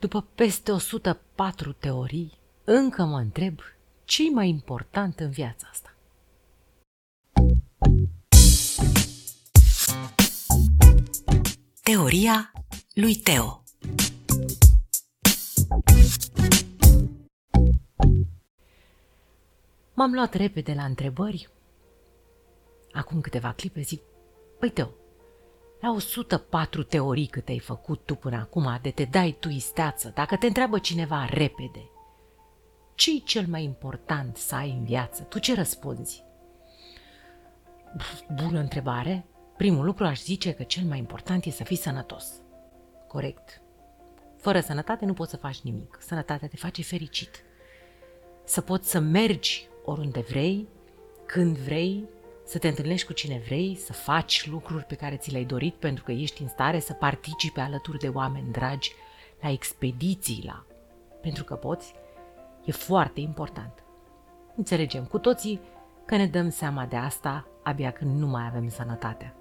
După peste 104 teorii, încă mă întreb ce e mai important în viața asta. Teoria lui Teo M-am luat repede la întrebări. Acum câteva clipe zic, păi Teo, la 104 teorii cât ai făcut tu până acum, de te dai tu isteață, dacă te întreabă cineva repede, ce e cel mai important să ai în viață? Tu ce răspunzi? Bună întrebare. Primul lucru aș zice că cel mai important e să fii sănătos. Corect. Fără sănătate nu poți să faci nimic. Sănătatea te face fericit. Să poți să mergi oriunde vrei, când vrei, să te întâlnești cu cine vrei, să faci lucruri pe care ți le-ai dorit pentru că ești în stare să participe alături de oameni dragi la expediții, la... pentru că poți, e foarte important. Înțelegem cu toții că ne dăm seama de asta abia când nu mai avem sănătatea.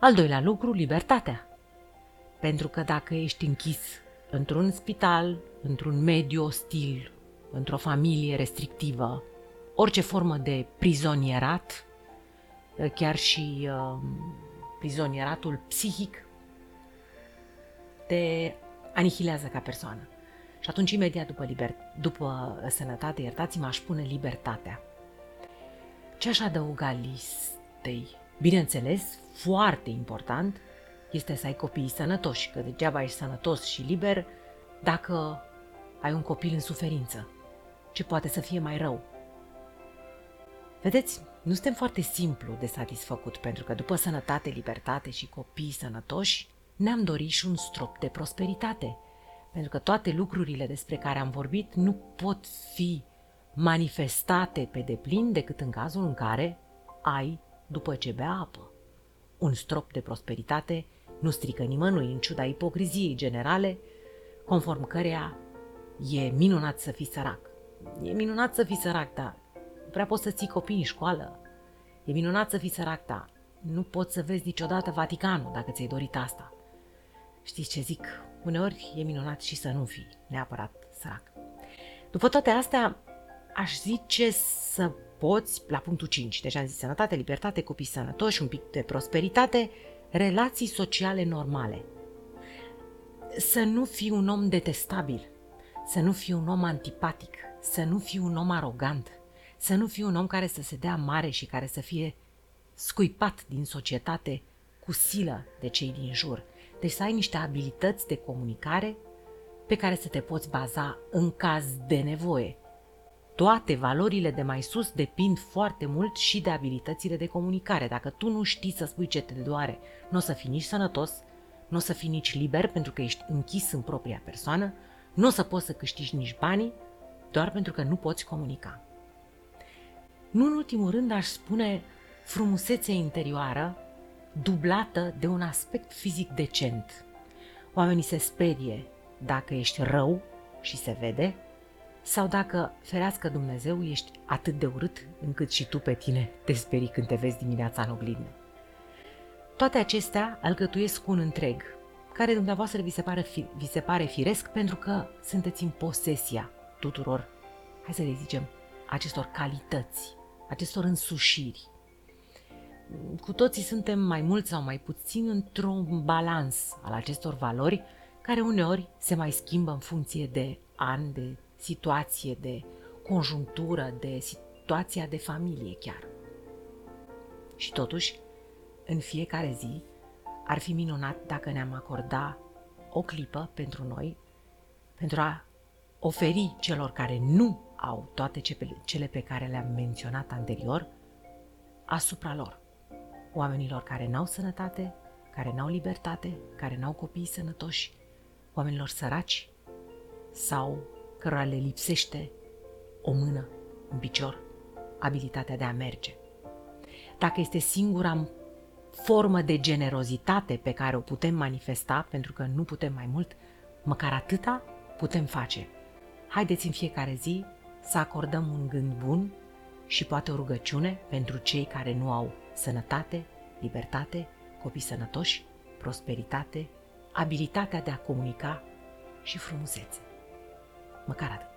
Al doilea lucru, libertatea. Pentru că dacă ești închis într-un spital, într-un mediu ostil, într-o familie restrictivă, orice formă de prizonierat, chiar și uh, prizonieratul psihic, te anihilează ca persoană. Și atunci, imediat după, liber, după sănătate, iertați-mă, aș pune libertatea. Ce aș adăuga listei? Bineînțeles, foarte important este să ai copii sănătoși, că degeaba ești sănătos și liber dacă ai un copil în suferință. Ce poate să fie mai rău? Vedeți, nu suntem foarte simplu de satisfăcut, pentru că după sănătate, libertate și copii sănătoși, ne-am dorit și un strop de prosperitate. Pentru că toate lucrurile despre care am vorbit nu pot fi manifestate pe deplin decât în cazul în care ai după ce bea apă. Un strop de prosperitate nu strică nimănui, în ciuda ipocriziei generale, conform căreia e minunat să fii sărac. E minunat să fii sărac, dar prea poți să ții copii în școală. E minunat să fii sărac, dar nu poți să vezi niciodată Vaticanul dacă ți-ai dorit asta. Știți ce zic? Uneori e minunat și să nu fii neapărat sărac. După toate astea, aș zice să poți, la punctul 5, deja am zis sănătate, libertate, copii sănătoși, un pic de prosperitate, relații sociale normale. Să nu fii un om detestabil, să nu fii un om antipatic, să nu fii un om arogant, să nu fii un om care să se dea mare și care să fie scuipat din societate cu silă de cei din jur. Deci să ai niște abilități de comunicare pe care să te poți baza în caz de nevoie. Toate valorile de mai sus depind foarte mult și de abilitățile de comunicare. Dacă tu nu știi să spui ce te doare, nu o să fii nici sănătos, nu o să fii nici liber pentru că ești închis în propria persoană, nu o să poți să câștigi nici banii, doar pentru că nu poți comunica. Nu în ultimul rând aș spune frumusețea interioară dublată de un aspect fizic decent. Oamenii se sperie dacă ești rău și se vede, sau dacă, ferească Dumnezeu, ești atât de urât încât și tu pe tine te sperii când te vezi dimineața în oglindă. Toate acestea alcătuiesc un întreg, care dumneavoastră vi se, pare fi, vi se pare firesc pentru că sunteți în posesia tuturor, hai să le zicem, acestor calități, acestor însușiri. Cu toții suntem mai mult sau mai puțin într-un balans al acestor valori care uneori se mai schimbă în funcție de an, de situație, de conjunctură, de situația de familie chiar. Și totuși, în fiecare zi, ar fi minunat dacă ne-am acorda o clipă pentru noi, pentru a oferi celor care nu au toate cele pe care le-am menționat anterior asupra lor. Oamenilor care n-au sănătate, care n-au libertate, care n-au copii sănătoși, oamenilor săraci sau cărora le lipsește o mână, un picior, abilitatea de a merge. Dacă este singura formă de generozitate pe care o putem manifesta, pentru că nu putem mai mult, măcar atâta putem face. Haideți în fiecare zi să acordăm un gând bun și poate o rugăciune pentru cei care nu au sănătate, libertate, copii sănătoși, prosperitate, abilitatea de a comunica și frumusețe. Măcar atât.